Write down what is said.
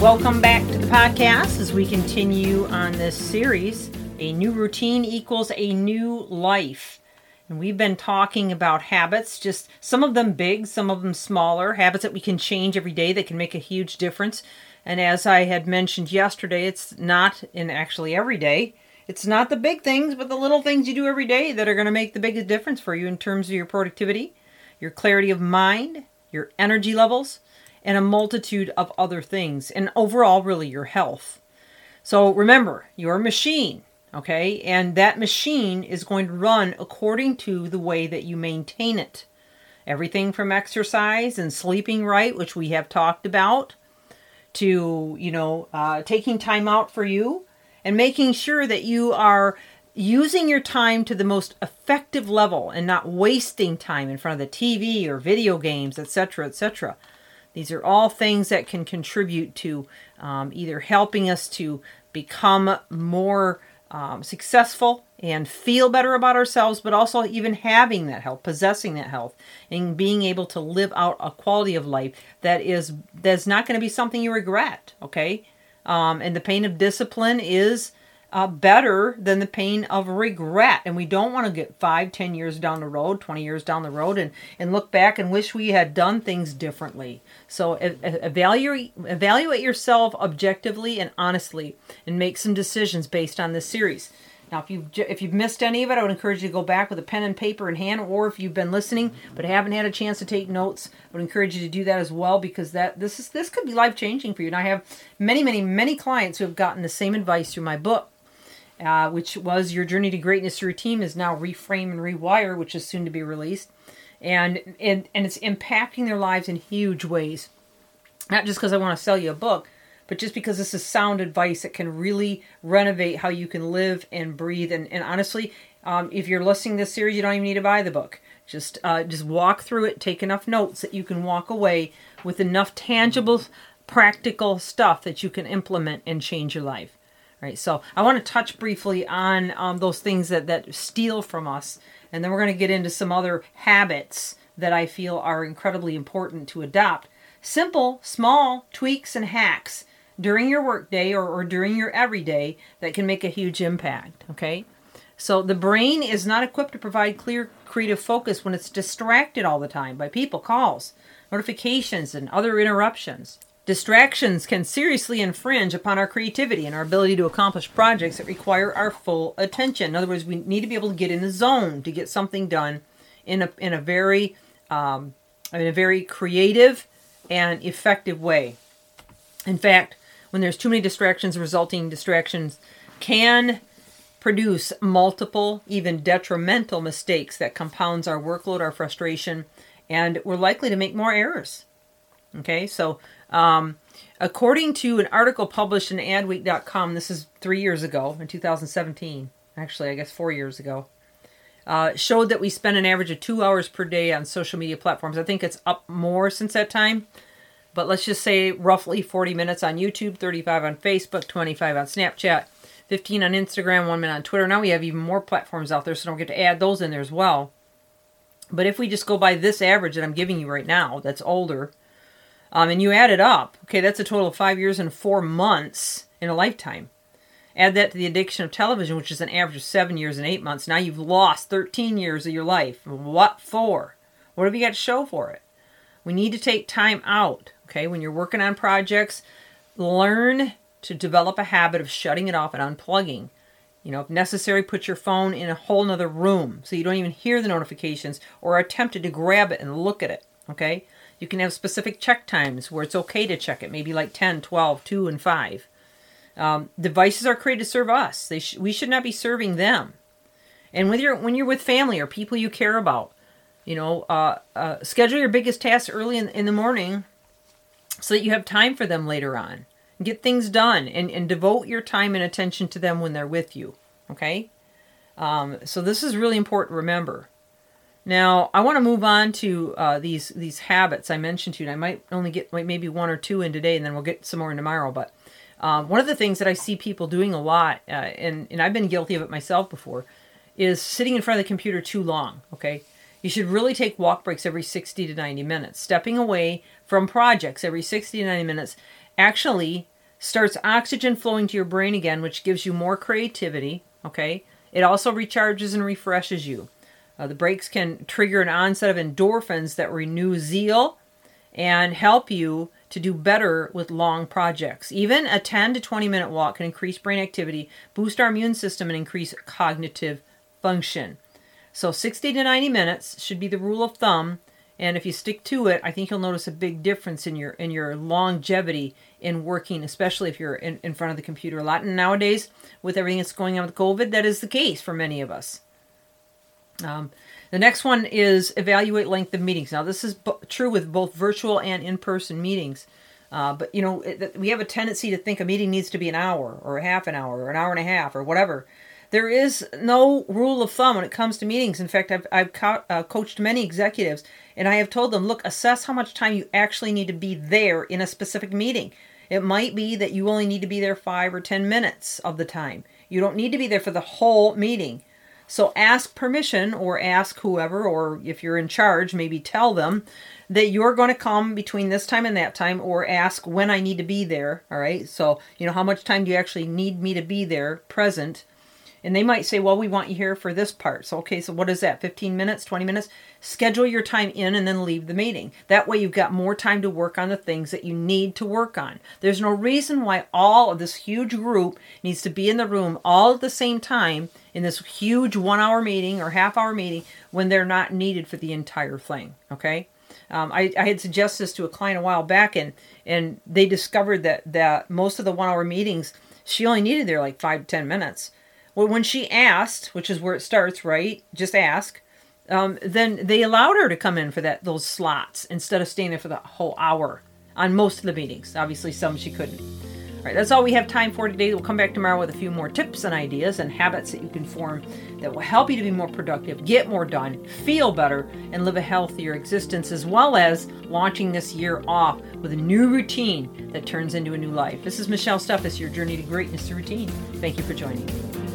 Welcome back to the podcast as we continue on this series. A new routine equals a new life. And we've been talking about habits, just some of them big, some of them smaller, habits that we can change every day that can make a huge difference. And as I had mentioned yesterday, it's not in actually every day. It's not the big things, but the little things you do every day that are going to make the biggest difference for you in terms of your productivity, your clarity of mind, your energy levels, and a multitude of other things, and overall, really, your health. So remember, you're a machine, okay? And that machine is going to run according to the way that you maintain it. Everything from exercise and sleeping right, which we have talked about, to, you know, uh, taking time out for you and making sure that you are using your time to the most effective level and not wasting time in front of the TV or video games, etc., etc. These are all things that can contribute to um, either helping us to become more um, successful and feel better about ourselves, but also even having that health, possessing that health, and being able to live out a quality of life that is that's not going to be something you regret. Okay, um, and the pain of discipline is uh, better than the pain of regret. And we don't want to get five, ten years down the road, 20 years down the road, and, and look back and wish we had done things differently. So evaluate, evaluate yourself objectively and honestly and make some decisions based on this series. Now, if you've if you've missed any of it, I would encourage you to go back with a pen and paper in hand, or if you've been listening but haven't had a chance to take notes, I would encourage you to do that as well because that this is this could be life changing for you. And I have many, many, many clients who have gotten the same advice through my book uh, which was Your Journey to Greatness Through Routine is now Reframe and Rewire, which is soon to be released. And, and, and it's impacting their lives in huge ways. Not just because I want to sell you a book, but just because this is sound advice that can really renovate how you can live and breathe. And, and honestly, um, if you're listening this series, you don't even need to buy the book. Just uh, just walk through it, take enough notes that you can walk away with enough tangible, practical stuff that you can implement and change your life. Right, so I want to touch briefly on um, those things that, that steal from us, and then we're going to get into some other habits that I feel are incredibly important to adopt. Simple, small tweaks and hacks during your workday or, or during your everyday that can make a huge impact. Okay, so the brain is not equipped to provide clear creative focus when it's distracted all the time by people, calls, notifications, and other interruptions. Distractions can seriously infringe upon our creativity and our ability to accomplish projects that require our full attention. In other words, we need to be able to get in the zone to get something done in a in a very um, in a very creative and effective way. In fact, when there's too many distractions, resulting distractions can produce multiple, even detrimental mistakes that compounds our workload, our frustration, and we're likely to make more errors. Okay, so um, according to an article published in adweek.com, this is three years ago in 2017, actually, I guess four years ago, uh, showed that we spend an average of two hours per day on social media platforms. I think it's up more since that time, but let's just say roughly 40 minutes on YouTube, 35 on Facebook, 25 on Snapchat, 15 on Instagram, one minute on Twitter. Now we have even more platforms out there, so don't get to add those in there as well. But if we just go by this average that I'm giving you right now, that's older, um, and you add it up, okay, that's a total of five years and four months in a lifetime. Add that to the addiction of television, which is an average of seven years and eight months. Now you've lost 13 years of your life. What for? What have you got to show for it? We need to take time out, okay? When you're working on projects, learn to develop a habit of shutting it off and unplugging. You know, if necessary, put your phone in a whole nother room so you don't even hear the notifications or are tempted to grab it and look at it, okay? You can have specific check times where it's okay to check it, maybe like 10, 12, 2, and 5. Um, devices are created to serve us. They sh- we should not be serving them. And when you're when you're with family or people you care about, you know, uh, uh, schedule your biggest tasks early in, in the morning so that you have time for them later on. Get things done and, and devote your time and attention to them when they're with you. Okay? Um, so this is really important to remember. Now, I want to move on to uh, these these habits I mentioned to you. And I might only get maybe one or two in today, and then we'll get some more in tomorrow. But um, one of the things that I see people doing a lot, uh, and and I've been guilty of it myself before, is sitting in front of the computer too long. Okay, you should really take walk breaks every 60 to 90 minutes. Stepping away from projects every 60 to 90 minutes actually starts oxygen flowing to your brain again, which gives you more creativity. Okay, it also recharges and refreshes you. Uh, the breaks can trigger an onset of endorphins that renew zeal and help you to do better with long projects. Even a 10 to 20 minute walk can increase brain activity, boost our immune system, and increase cognitive function. So 60 to 90 minutes should be the rule of thumb. And if you stick to it, I think you'll notice a big difference in your in your longevity in working, especially if you're in, in front of the computer a lot. And nowadays, with everything that's going on with COVID, that is the case for many of us. Um, the next one is evaluate length of meetings. Now, this is b- true with both virtual and in-person meetings. Uh, but you know, it, we have a tendency to think a meeting needs to be an hour or a half an hour or an hour and a half or whatever. There is no rule of thumb when it comes to meetings. In fact, I've, I've co- uh, coached many executives and I have told them, look, assess how much time you actually need to be there in a specific meeting. It might be that you only need to be there five or 10 minutes of the time. You don't need to be there for the whole meeting. So ask permission or ask whoever, or if you're in charge, maybe tell them that you're going to come between this time and that time, or ask when I need to be there. All right. So, you know, how much time do you actually need me to be there present? And they might say, well, we want you here for this part. So, okay, so what is that? 15 minutes, 20 minutes? Schedule your time in and then leave the meeting. That way you've got more time to work on the things that you need to work on. There's no reason why all of this huge group needs to be in the room all at the same time in this huge one hour meeting or half hour meeting when they're not needed for the entire thing. Okay? Um, I, I, had suggested this to a client a while back, and and they discovered that that most of the one hour meetings she only needed there like five ten minutes well, when she asked, which is where it starts, right? Just ask. Um, then they allowed her to come in for that those slots instead of staying there for the whole hour on most of the meetings. Obviously, some she couldn't. All right, that's all we have time for today. We'll come back tomorrow with a few more tips and ideas and habits that you can form that will help you to be more productive, get more done, feel better, and live a healthier existence, as well as launching this year off with a new routine that turns into a new life. This is Michelle Steffes, your journey to greatness routine. Thank you for joining me.